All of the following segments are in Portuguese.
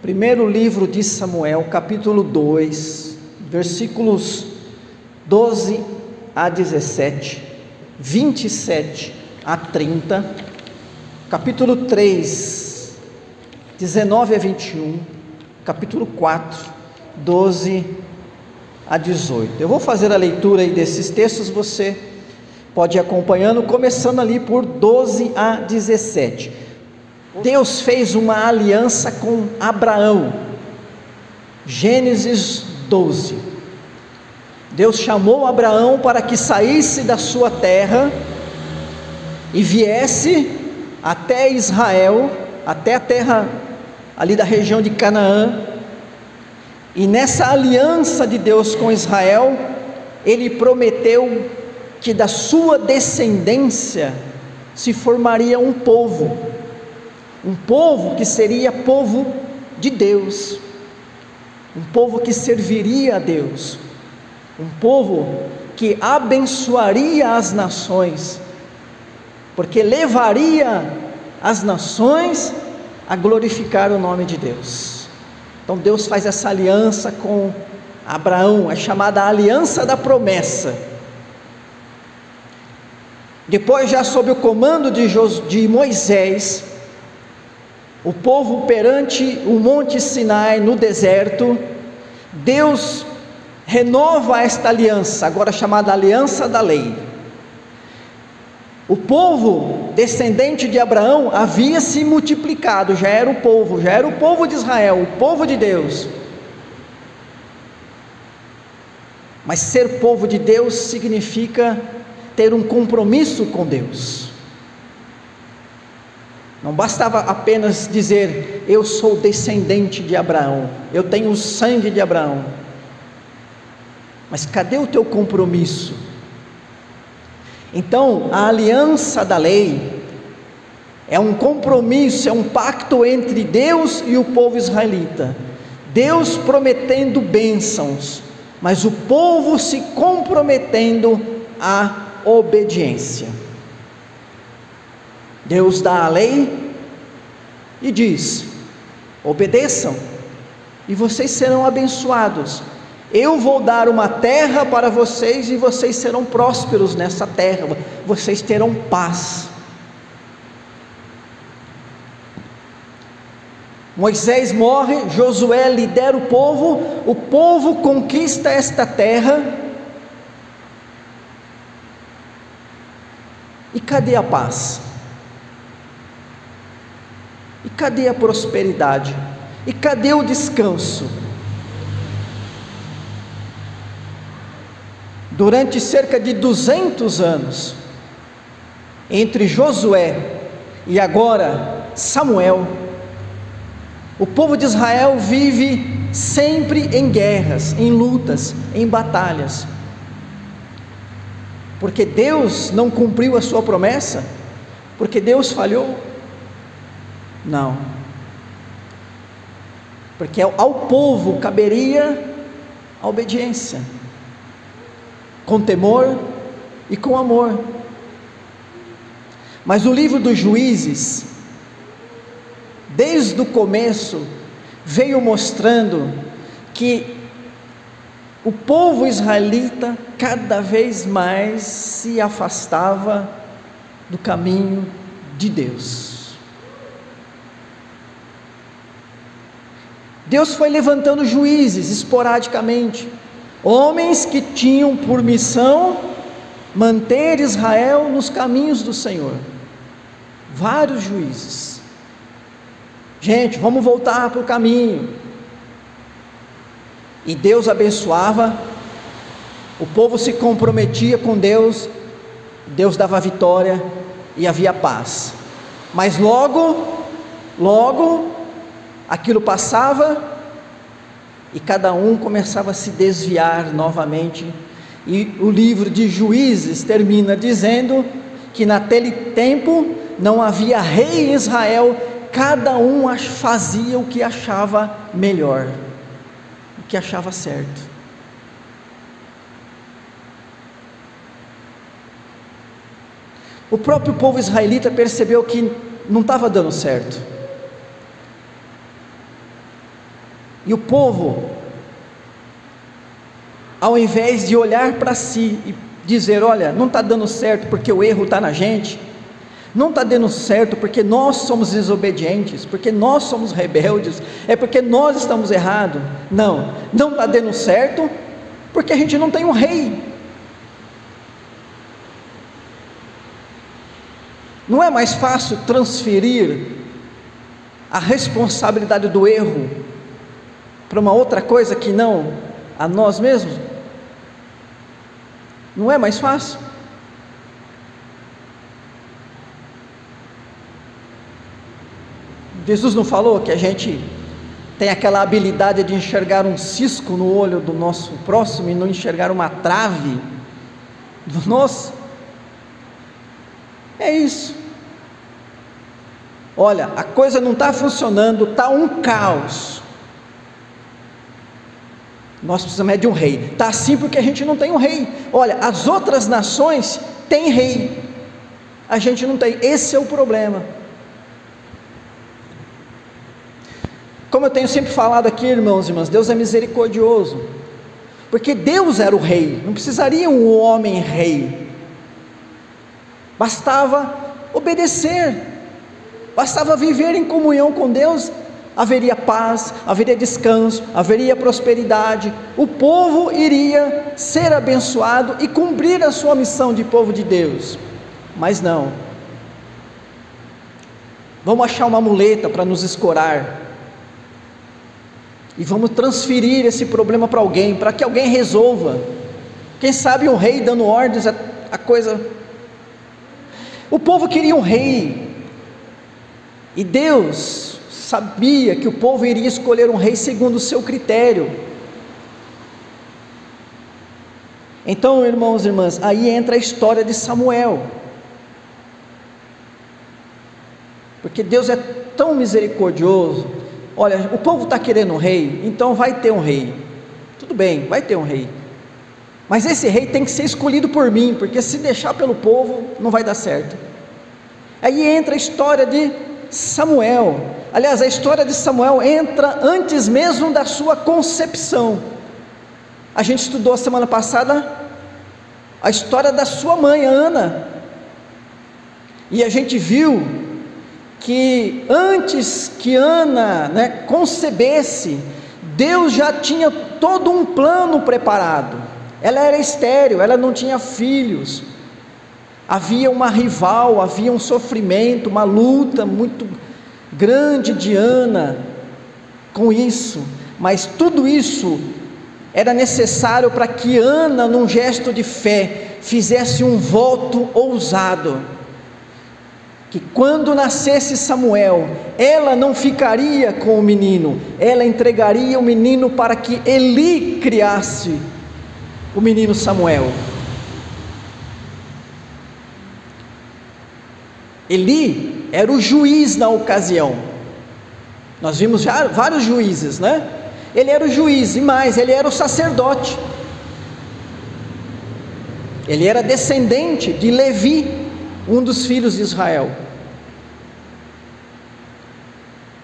Primeiro livro de Samuel, capítulo 2, versículos 12 a 17, 27 a 30, capítulo 3, 19 a 21, capítulo 4, 12 a 18. Eu vou fazer a leitura aí desses textos, você pode ir acompanhando, começando ali por 12 a 17. Deus fez uma aliança com Abraão. Gênesis 12. Deus chamou Abraão para que saísse da sua terra e viesse até Israel, até a terra ali da região de Canaã. E nessa aliança de Deus com Israel, ele prometeu que da sua descendência se formaria um povo um povo que seria povo de Deus, um povo que serviria a Deus, um povo que abençoaria as nações, porque levaria as nações a glorificar o nome de Deus. Então Deus faz essa aliança com Abraão, é chamada aliança da promessa. Depois, já sob o comando de Moisés, o povo perante o Monte Sinai no deserto, Deus renova esta aliança, agora chamada Aliança da Lei. O povo descendente de Abraão havia se multiplicado, já era o povo, já era o povo de Israel, o povo de Deus. Mas ser povo de Deus significa ter um compromisso com Deus. Não bastava apenas dizer, eu sou descendente de Abraão, eu tenho o sangue de Abraão. Mas cadê o teu compromisso? Então, a aliança da lei é um compromisso, é um pacto entre Deus e o povo israelita. Deus prometendo bênçãos, mas o povo se comprometendo à obediência. Deus dá a lei e diz: obedeçam, e vocês serão abençoados. Eu vou dar uma terra para vocês e vocês serão prósperos nessa terra, vocês terão paz. Moisés morre, Josué lidera o povo, o povo conquista esta terra. E cadê a paz? E cadê a prosperidade? E cadê o descanso? Durante cerca de 200 anos, entre Josué e agora Samuel, o povo de Israel vive sempre em guerras, em lutas, em batalhas. Porque Deus não cumpriu a sua promessa, porque Deus falhou, não. Porque ao povo caberia a obediência, com temor e com amor. Mas o livro dos juízes, desde o começo, veio mostrando que o povo israelita cada vez mais se afastava do caminho de Deus. Deus foi levantando juízes esporadicamente, homens que tinham por missão manter Israel nos caminhos do Senhor. Vários juízes. Gente, vamos voltar para o caminho. E Deus abençoava, o povo se comprometia com Deus, Deus dava vitória e havia paz. Mas logo, logo, aquilo passava e cada um começava a se desviar novamente. E o livro de Juízes termina dizendo que naquele tempo não havia rei em Israel, cada um fazia o que achava melhor, o que achava certo. O próprio povo israelita percebeu que não estava dando certo E o povo, ao invés de olhar para si e dizer: olha, não está dando certo porque o erro está na gente, não está dando certo porque nós somos desobedientes, porque nós somos rebeldes, é porque nós estamos errados. Não, não está dando certo porque a gente não tem um rei. Não é mais fácil transferir a responsabilidade do erro para uma outra coisa que não a nós mesmos? Não é mais fácil? Jesus não falou que a gente tem aquela habilidade de enxergar um cisco no olho do nosso próximo e não enxergar uma trave do nosso? É isso. Olha, a coisa não está funcionando, está um caos. Nós precisamos é de um rei. Está assim porque a gente não tem um rei. Olha, as outras nações têm rei. A gente não tem. Esse é o problema. Como eu tenho sempre falado aqui, irmãos e irmãs, Deus é misericordioso. Porque Deus era o rei, não precisaria um homem rei. Bastava obedecer, bastava viver em comunhão com Deus haveria paz, haveria descanso, haveria prosperidade, o povo iria ser abençoado e cumprir a sua missão de povo de Deus. Mas não. Vamos achar uma muleta para nos escorar. E vamos transferir esse problema para alguém, para que alguém resolva. Quem sabe um rei dando ordens, a, a coisa. O povo queria um rei, e Deus sabia que o povo iria escolher um rei segundo o seu critério. Então, irmãos e irmãs, aí entra a história de Samuel. Porque Deus é tão misericordioso. Olha, o povo está querendo um rei, então vai ter um rei. Tudo bem, vai ter um rei. Mas esse rei tem que ser escolhido por mim, porque se deixar pelo povo, não vai dar certo. Aí entra a história de Samuel. Aliás, a história de Samuel entra antes mesmo da sua concepção. A gente estudou semana passada a história da sua mãe, Ana. E a gente viu que antes que Ana né, concebesse, Deus já tinha todo um plano preparado. Ela era estéril, ela não tinha filhos. Havia uma rival, havia um sofrimento, uma luta muito grande de Ana com isso, mas tudo isso era necessário para que Ana, num gesto de fé, fizesse um voto ousado. Que quando nascesse Samuel, ela não ficaria com o menino, ela entregaria o menino para que Eli criasse o menino Samuel. Eli era o juiz na ocasião. Nós vimos já vários juízes, né? Ele era o juiz e mais, ele era o sacerdote. Ele era descendente de Levi, um dos filhos de Israel.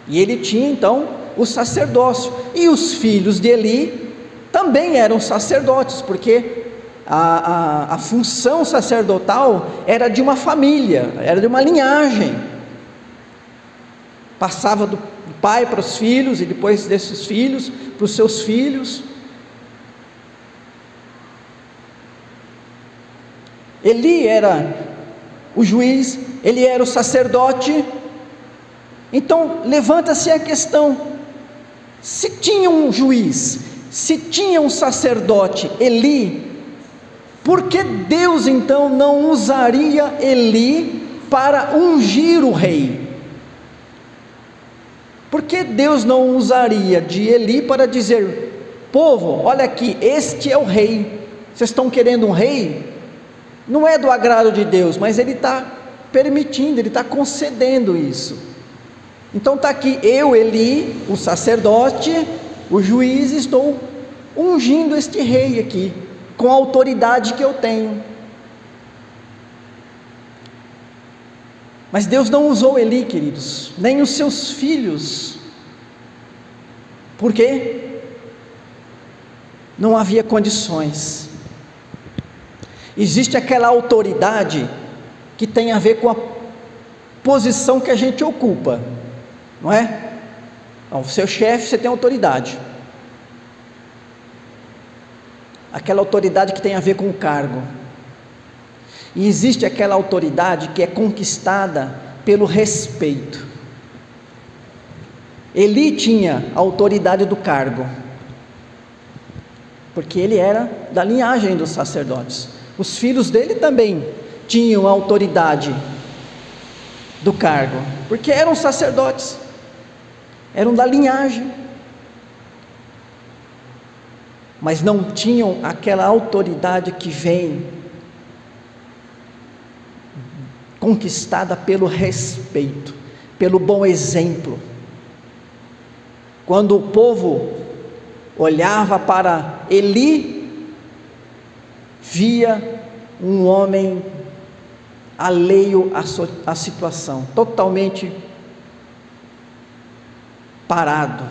E ele tinha então o sacerdócio. E os filhos de Eli também eram sacerdotes, porque a, a, a função sacerdotal era de uma família, era de uma linhagem. Passava do pai para os filhos e depois desses filhos para os seus filhos. Eli era o juiz, ele era o sacerdote. Então levanta-se a questão: se tinha um juiz, se tinha um sacerdote, Eli, por que Deus então não usaria Eli para ungir o rei? Por que Deus não usaria de Eli para dizer: povo, olha aqui, este é o rei. Vocês estão querendo um rei? Não é do agrado de Deus, mas Ele está permitindo, Ele está concedendo isso. Então está aqui, eu, Eli, o sacerdote, o juiz, estou ungindo este rei aqui com a autoridade que eu tenho. Mas Deus não usou Eli, queridos, nem os seus filhos Por quê? Não havia condições. Existe aquela autoridade que tem a ver com a posição que a gente ocupa, não é? Então, seu chefe, você tem autoridade. Aquela autoridade que tem a ver com o cargo. E existe aquela autoridade que é conquistada pelo respeito. Eli tinha a autoridade do cargo, porque ele era da linhagem dos sacerdotes. Os filhos dele também tinham a autoridade do cargo, porque eram sacerdotes, eram da linhagem, mas não tinham aquela autoridade que vem conquistada pelo respeito, pelo bom exemplo. Quando o povo olhava para Eli, via um homem alheio à, situação, totalmente parado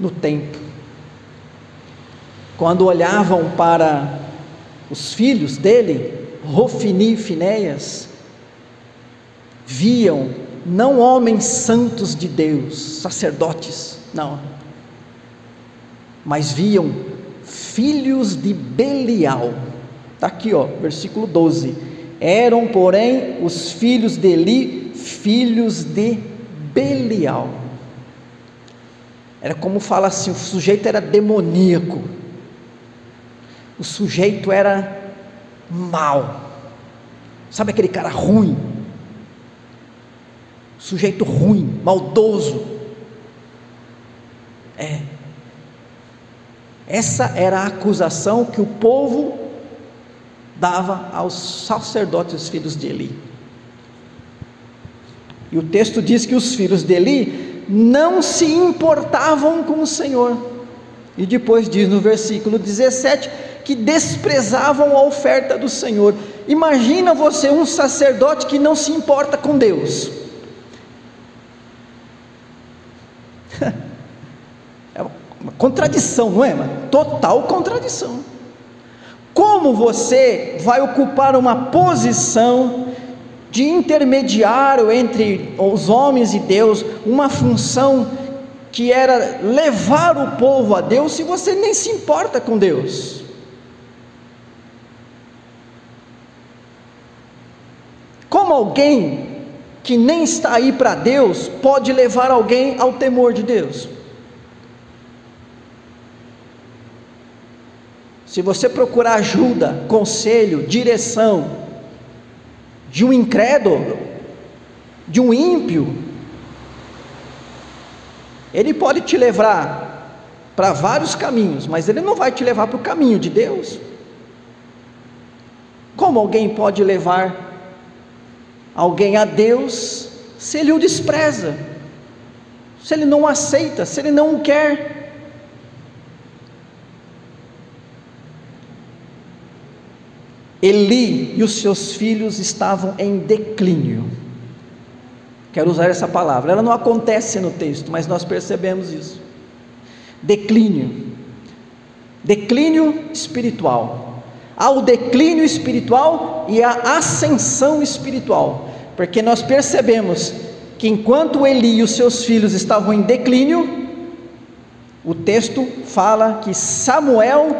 no tempo. Quando olhavam para os filhos dele, Rofini e Finéias, viam não homens santos de Deus, sacerdotes, não, mas viam filhos de Belial. Está aqui, ó, versículo 12. Eram, porém, os filhos de Eli, filhos de Belial. Era como fala assim: o sujeito era demoníaco, o sujeito era mal, sabe aquele cara ruim, sujeito ruim, maldoso. É. Essa era a acusação que o povo dava aos sacerdotes filhos de Eli. E o texto diz que os filhos de Eli não se importavam com o Senhor. E depois diz no versículo 17 que desprezavam a oferta do Senhor. Imagina você um sacerdote que não se importa com Deus. É uma contradição, não é? Uma total contradição. Como você vai ocupar uma posição de intermediário entre os homens e Deus, uma função que era levar o povo a Deus, se você nem se importa com Deus? Como alguém que nem está aí para Deus pode levar alguém ao temor de Deus. Se você procurar ajuda, conselho, direção de um incrédulo, de um ímpio, ele pode te levar para vários caminhos, mas ele não vai te levar para o caminho de Deus. Como alguém pode levar alguém a Deus se ele o despreza, se ele não aceita, se ele não o quer. Eli e os seus filhos estavam em declínio. Quero usar essa palavra. Ela não acontece no texto, mas nós percebemos isso. Declínio. Declínio espiritual há o declínio espiritual e a ascensão espiritual, porque nós percebemos que enquanto Eli e os seus filhos estavam em declínio, o texto fala que Samuel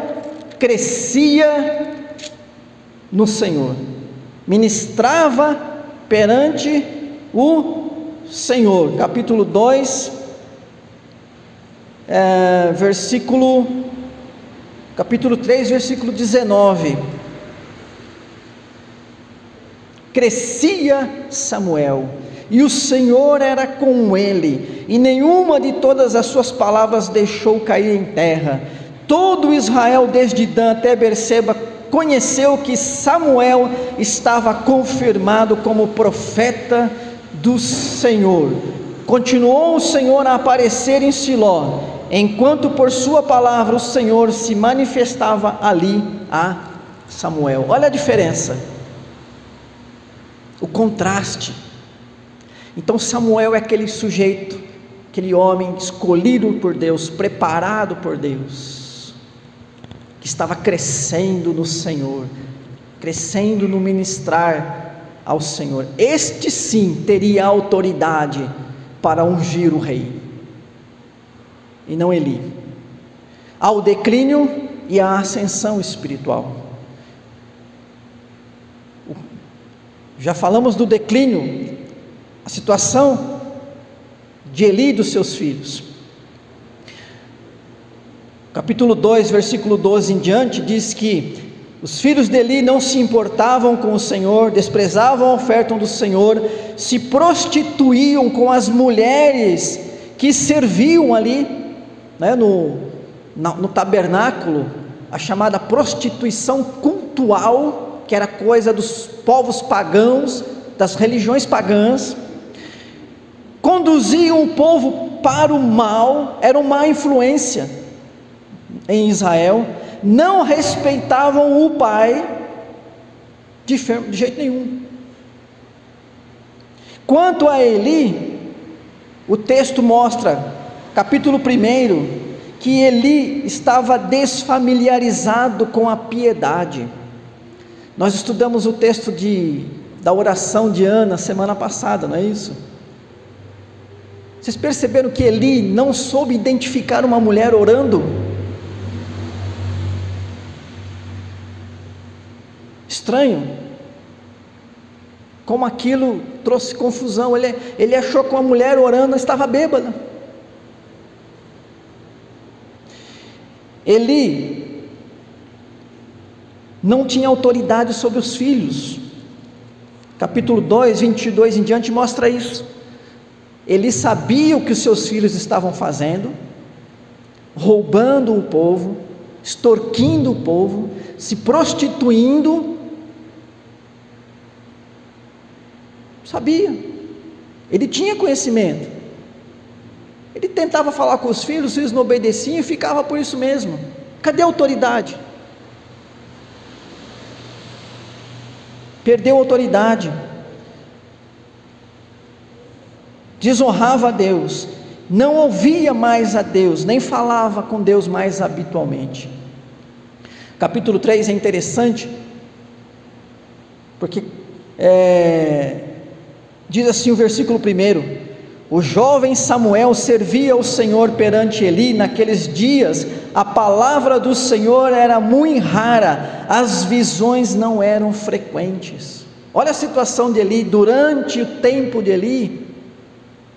crescia no Senhor, ministrava perante o Senhor. Capítulo 2, é, versículo capítulo 3, versículo 19. Crescia Samuel, e o Senhor era com ele, e nenhuma de todas as suas palavras deixou cair em terra. Todo Israel, desde Dan até Berseba, conheceu que Samuel estava confirmado como profeta do Senhor. Continuou o Senhor a aparecer em Siló, enquanto por sua palavra o Senhor se manifestava ali a Samuel. Olha a diferença, o contraste. Então Samuel é aquele sujeito aquele homem escolhido por Deus, preparado por Deus, que estava crescendo no Senhor, crescendo no ministrar ao Senhor. Este sim teria autoridade para ungir o rei, e não Eli. Ao declínio e à ascensão espiritual. Já falamos do declínio, a situação de Eli e dos seus filhos. Capítulo 2, versículo 12 em diante, diz que os filhos de Eli não se importavam com o Senhor, desprezavam a oferta do Senhor, se prostituíam com as mulheres que serviam ali, né, no, no tabernáculo, a chamada prostituição cultual, que era coisa dos povos pagãos, das religiões pagãs conduziam o povo para o mal, eram má influência em Israel, não respeitavam o pai de, de jeito nenhum. Quanto a Eli, o texto mostra, capítulo 1, que Eli estava desfamiliarizado com a piedade. Nós estudamos o texto de, da oração de Ana semana passada, não é isso? Vocês perceberam que Eli não soube identificar uma mulher orando? Estranho. Como aquilo trouxe confusão. Ele, ele achou que uma mulher orando estava bêbada. Eli não tinha autoridade sobre os filhos. Capítulo 2, 22 em diante mostra isso. Ele sabia o que os seus filhos estavam fazendo, roubando o povo, extorquindo o povo, se prostituindo. Sabia, ele tinha conhecimento. Ele tentava falar com os filhos, os filhos não obedeciam e ficava por isso mesmo. Cadê a autoridade? Perdeu a autoridade. desonrava a Deus, não ouvia mais a Deus, nem falava com Deus mais habitualmente. Capítulo 3 é interessante, porque é, diz assim o versículo 1: O jovem Samuel servia o Senhor perante Eli naqueles dias, a palavra do Senhor era muito rara, as visões não eram frequentes. Olha a situação de Eli, durante o tempo de Eli,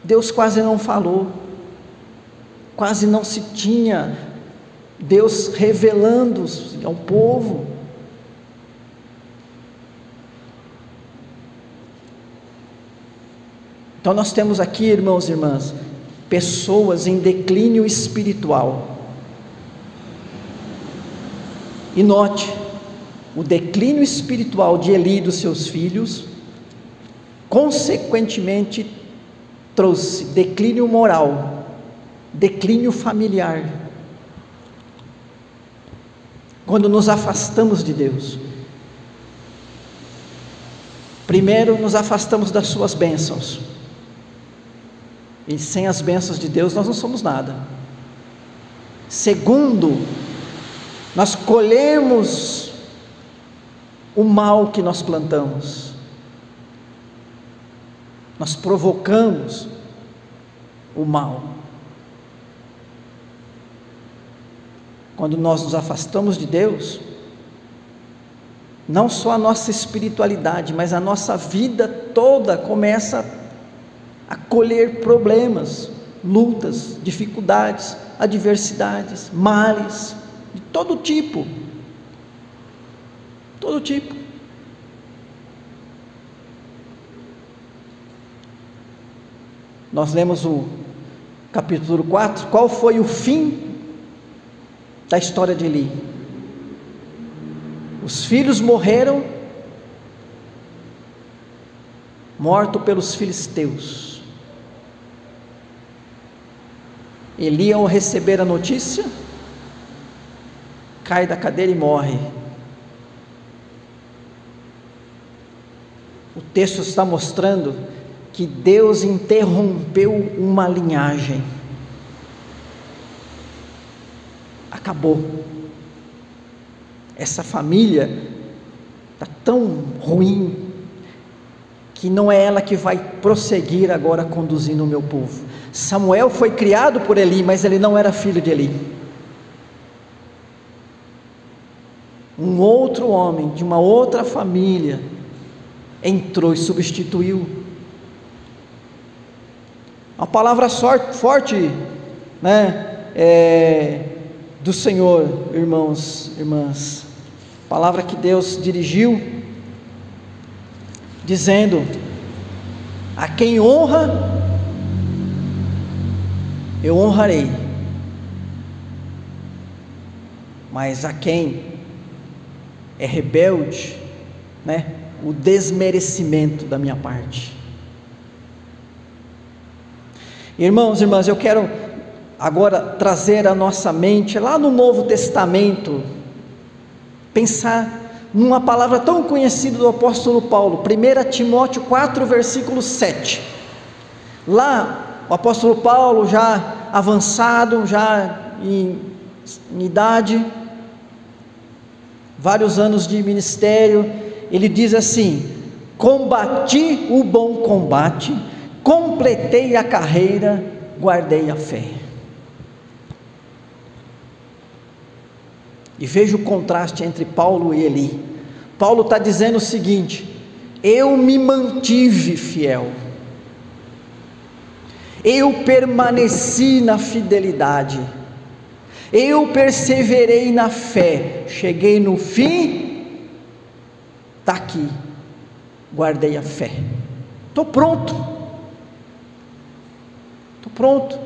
Deus quase não falou, quase não se tinha Deus revelando-se ao povo. Então nós temos aqui, irmãos e irmãs, pessoas em declínio espiritual. E note, o declínio espiritual de Eli e dos seus filhos, consequentemente trouxe declínio moral, declínio familiar. Quando nos afastamos de Deus, primeiro nos afastamos das Suas bênçãos, e sem as bênçãos de Deus nós não somos nada. Segundo, nós colhemos o mal que nós plantamos nós provocamos o mal. Quando nós nos afastamos de Deus, não só a nossa espiritualidade, mas a nossa vida toda começa a colher problemas, lutas, dificuldades, adversidades, males, de todo tipo. Todo tipo. Nós lemos o capítulo 4. Qual foi o fim da história de Eli? Os filhos morreram, morto pelos filisteus. Eli, ao receber a notícia, cai da cadeira e morre. O texto está mostrando que Deus interrompeu uma linhagem. Acabou. Essa família está tão ruim que não é ela que vai prosseguir agora conduzindo o meu povo. Samuel foi criado por Eli, mas ele não era filho de Eli. Um outro homem de uma outra família entrou e substituiu a palavra forte, né, é, do Senhor, irmãos, irmãs. Palavra que Deus dirigiu, dizendo: A quem honra, honrarei, mas a quem é rebelde, né, o desmerecimento da minha parte. Irmãos, irmãs, eu quero agora trazer a nossa mente lá no Novo Testamento, pensar numa palavra tão conhecida do apóstolo Paulo, 1 Timóteo 4, versículo 7. Lá, o apóstolo Paulo, já avançado, já em, em idade, vários anos de ministério, ele diz assim: Combati o bom combate completei a carreira, guardei a fé. E veja o contraste entre Paulo e Eli. Paulo está dizendo o seguinte: eu me mantive fiel, eu permaneci na fidelidade, eu perseverei na fé, cheguei no fim, está aqui, guardei a fé, estou pronto. Pronto.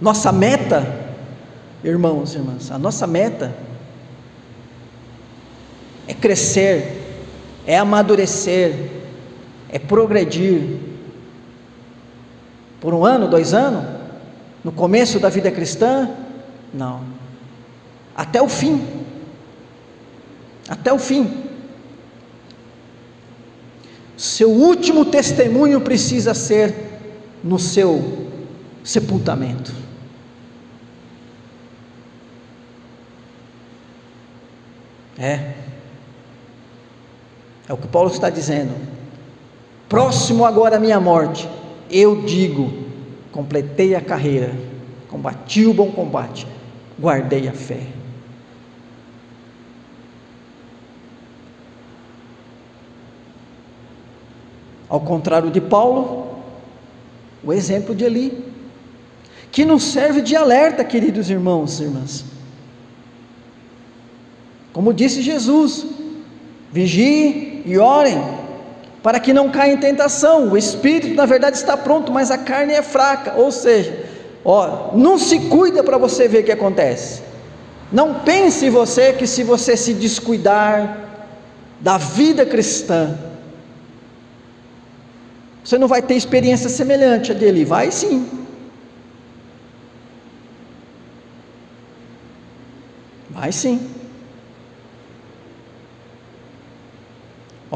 Nossa meta, irmãos e irmãs, a nossa meta é crescer, é amadurecer, é progredir. Por um ano, dois anos? No começo da vida cristã? Não. Até o fim até o fim. Seu último testemunho precisa ser no seu sepultamento. É. É o que Paulo está dizendo. Próximo agora à minha morte, eu digo: completei a carreira, combati o bom combate, guardei a fé. Ao contrário de Paulo, o exemplo de Eli, que nos serve de alerta, queridos irmãos e irmãs. Como disse Jesus, vigiem e orem, para que não caia em tentação. O espírito, na verdade, está pronto, mas a carne é fraca. Ou seja, ó, não se cuida para você ver o que acontece. Não pense você que se você se descuidar da vida cristã, você não vai ter experiência semelhante a dele. Vai sim. Vai sim.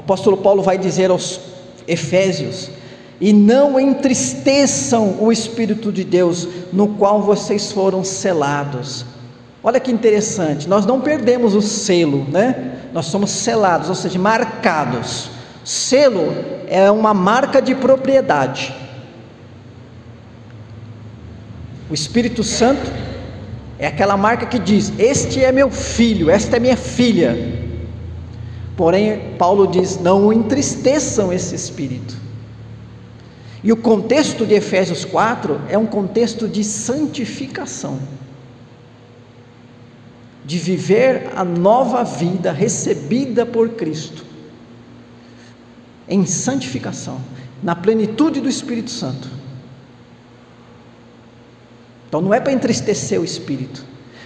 O apóstolo Paulo vai dizer aos Efésios: E não entristeçam o Espírito de Deus, no qual vocês foram selados. Olha que interessante, nós não perdemos o selo, né? Nós somos selados, ou seja, marcados. Selo é uma marca de propriedade. O Espírito Santo é aquela marca que diz: Este é meu filho, esta é minha filha. Porém, Paulo diz: Não entristeçam esse espírito. E o contexto de Efésios 4 é um contexto de santificação, de viver a nova vida recebida por Cristo em santificação, na plenitude do Espírito Santo. Então não é para entristecer o Espírito,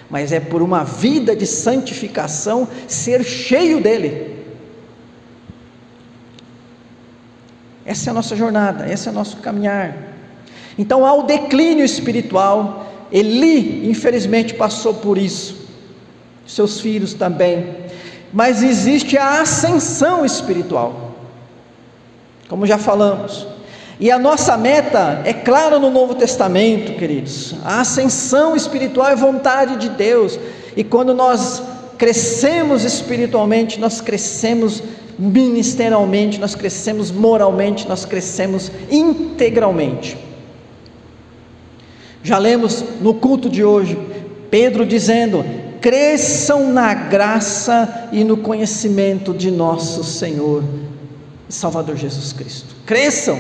mas é por uma vida de santificação ser cheio dele. Essa é a nossa jornada, esse é o nosso caminhar. Então há o declínio espiritual, Eli, infelizmente, passou por isso. seus filhos também. Mas existe a ascensão espiritual, como já falamos. E a nossa meta é clara no Novo Testamento, queridos. A ascensão espiritual é vontade de Deus. E quando nós crescemos espiritualmente, nós crescemos ministerialmente, nós crescemos moralmente, nós crescemos integralmente. Já lemos no culto de hoje, Pedro dizendo: cresçam na graça e no conhecimento de nosso Senhor e Salvador Jesus Cristo. Cresçam,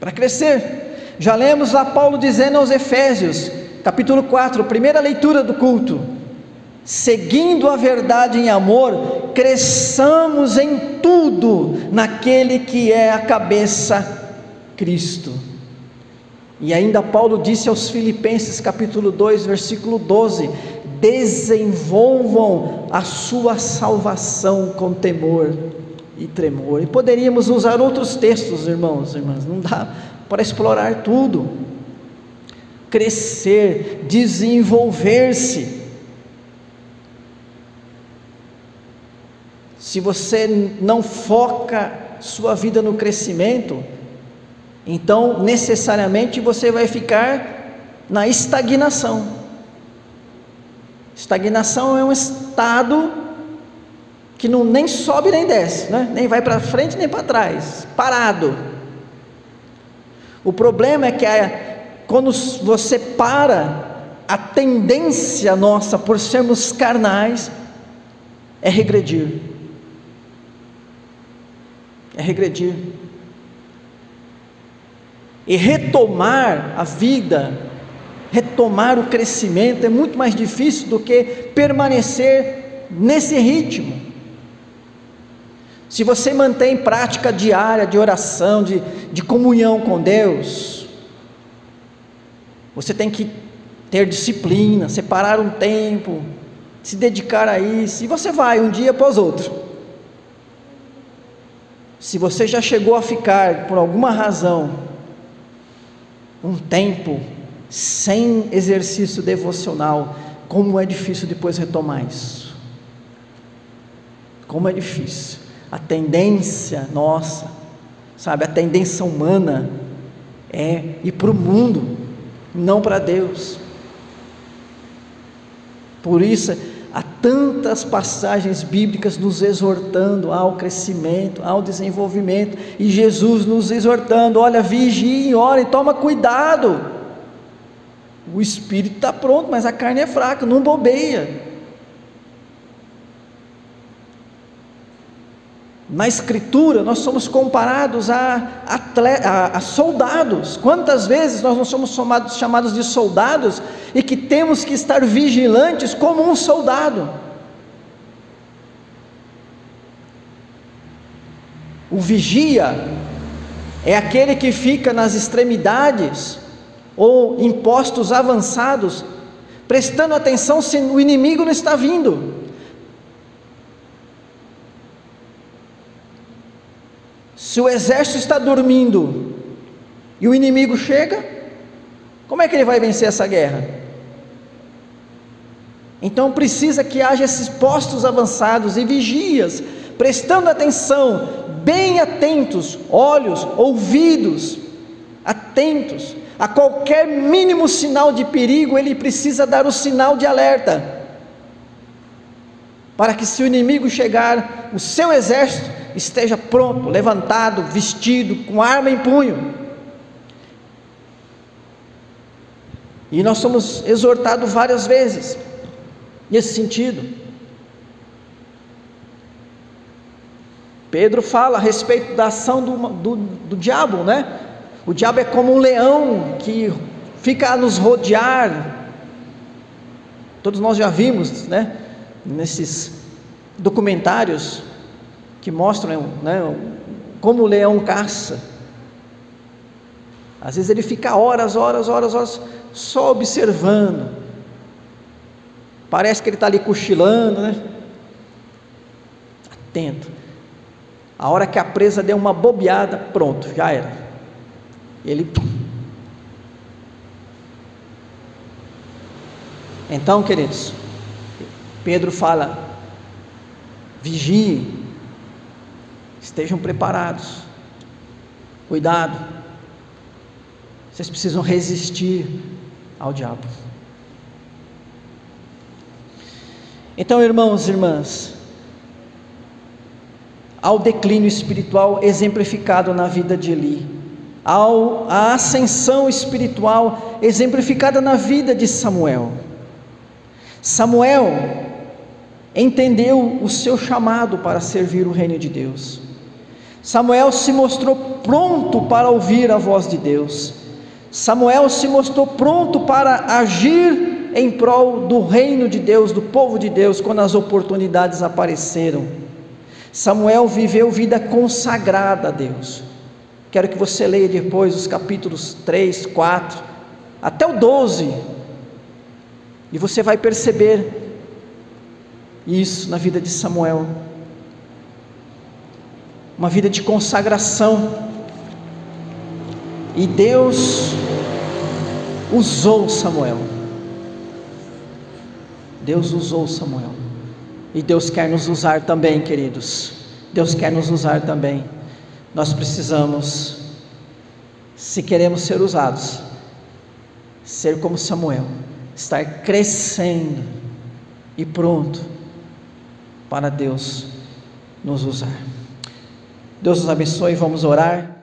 para crescer. Já lemos lá Paulo dizendo aos Efésios, capítulo 4, primeira leitura do culto: seguindo a verdade em amor, cresçamos em tudo naquele que é a cabeça, Cristo. E ainda Paulo disse aos Filipenses, capítulo 2, versículo 12: desenvolvam a sua salvação com temor e tremor. E poderíamos usar outros textos, irmãos e irmãs, não dá para explorar tudo. Crescer, desenvolver-se. Se você não foca sua vida no crescimento, então necessariamente você vai ficar na estagnação. Estagnação é um estado que não nem sobe nem desce, né? nem vai para frente nem para trás, parado. O problema é que a, quando você para, a tendência nossa por sermos carnais é regredir. É regredir. E retomar a vida, retomar o crescimento é muito mais difícil do que permanecer nesse ritmo. Se você mantém prática diária de oração, de, de comunhão com Deus, você tem que ter disciplina, separar um tempo, se dedicar a isso, e você vai um dia após outro. Se você já chegou a ficar, por alguma razão, um tempo sem exercício devocional, como é difícil depois retomar isso. Como é difícil. A tendência nossa, sabe, a tendência humana é ir para o mundo, não para Deus. Por isso, tantas passagens bíblicas nos exortando ao crescimento, ao desenvolvimento, e Jesus nos exortando: olha, vigie, ore, toma cuidado. O espírito está pronto, mas a carne é fraca, não bobeia. Na Escritura, nós somos comparados a, atleta, a, a, soldados. Quantas vezes nós não somos chamados, chamados de soldados e que temos que estar vigilantes como um soldado? O vigia é aquele que fica nas extremidades ou em postos avançados, prestando atenção se o inimigo não está vindo. Se o exército está dormindo e o inimigo chega, como é que ele vai vencer essa guerra? Então precisa que haja esses postos avançados e vigias, prestando atenção, bem atentos, olhos, ouvidos, atentos. A qualquer mínimo sinal de perigo, ele precisa dar o sinal de alerta. Para que se o inimigo chegar, o seu exército esteja pronto, levantado, vestido, com arma em punho. E nós somos exortados várias vezes nesse sentido. Pedro fala a respeito da ação do, do, do diabo, né? O diabo é como um leão que fica a nos rodear. Todos nós já vimos, né? Nesses documentários que mostram né, como o leão caça. Às vezes ele fica horas, horas, horas, horas só observando. Parece que ele está ali cochilando, né? Atento. A hora que a presa deu uma bobeada, pronto, já era. Ele. Então, queridos, Pedro fala: vigiem, estejam preparados, cuidado, vocês precisam resistir ao diabo. Então, irmãos e irmãs, ao declínio espiritual exemplificado na vida de Eli, ao a ascensão espiritual exemplificada na vida de Samuel. Samuel entendeu o seu chamado para servir o reino de Deus. Samuel se mostrou pronto para ouvir a voz de Deus. Samuel se mostrou pronto para agir em prol do reino de Deus, do povo de Deus, quando as oportunidades apareceram. Samuel viveu vida consagrada a Deus. Quero que você leia depois os capítulos 3, 4, até o 12, e você vai perceber isso na vida de Samuel. Uma vida de consagração. E Deus usou Samuel. Deus usou Samuel. E Deus quer nos usar também, queridos. Deus quer nos usar também. Nós precisamos, se queremos ser usados, ser como Samuel, estar crescendo e pronto para Deus nos usar. Deus nos abençoe, vamos orar.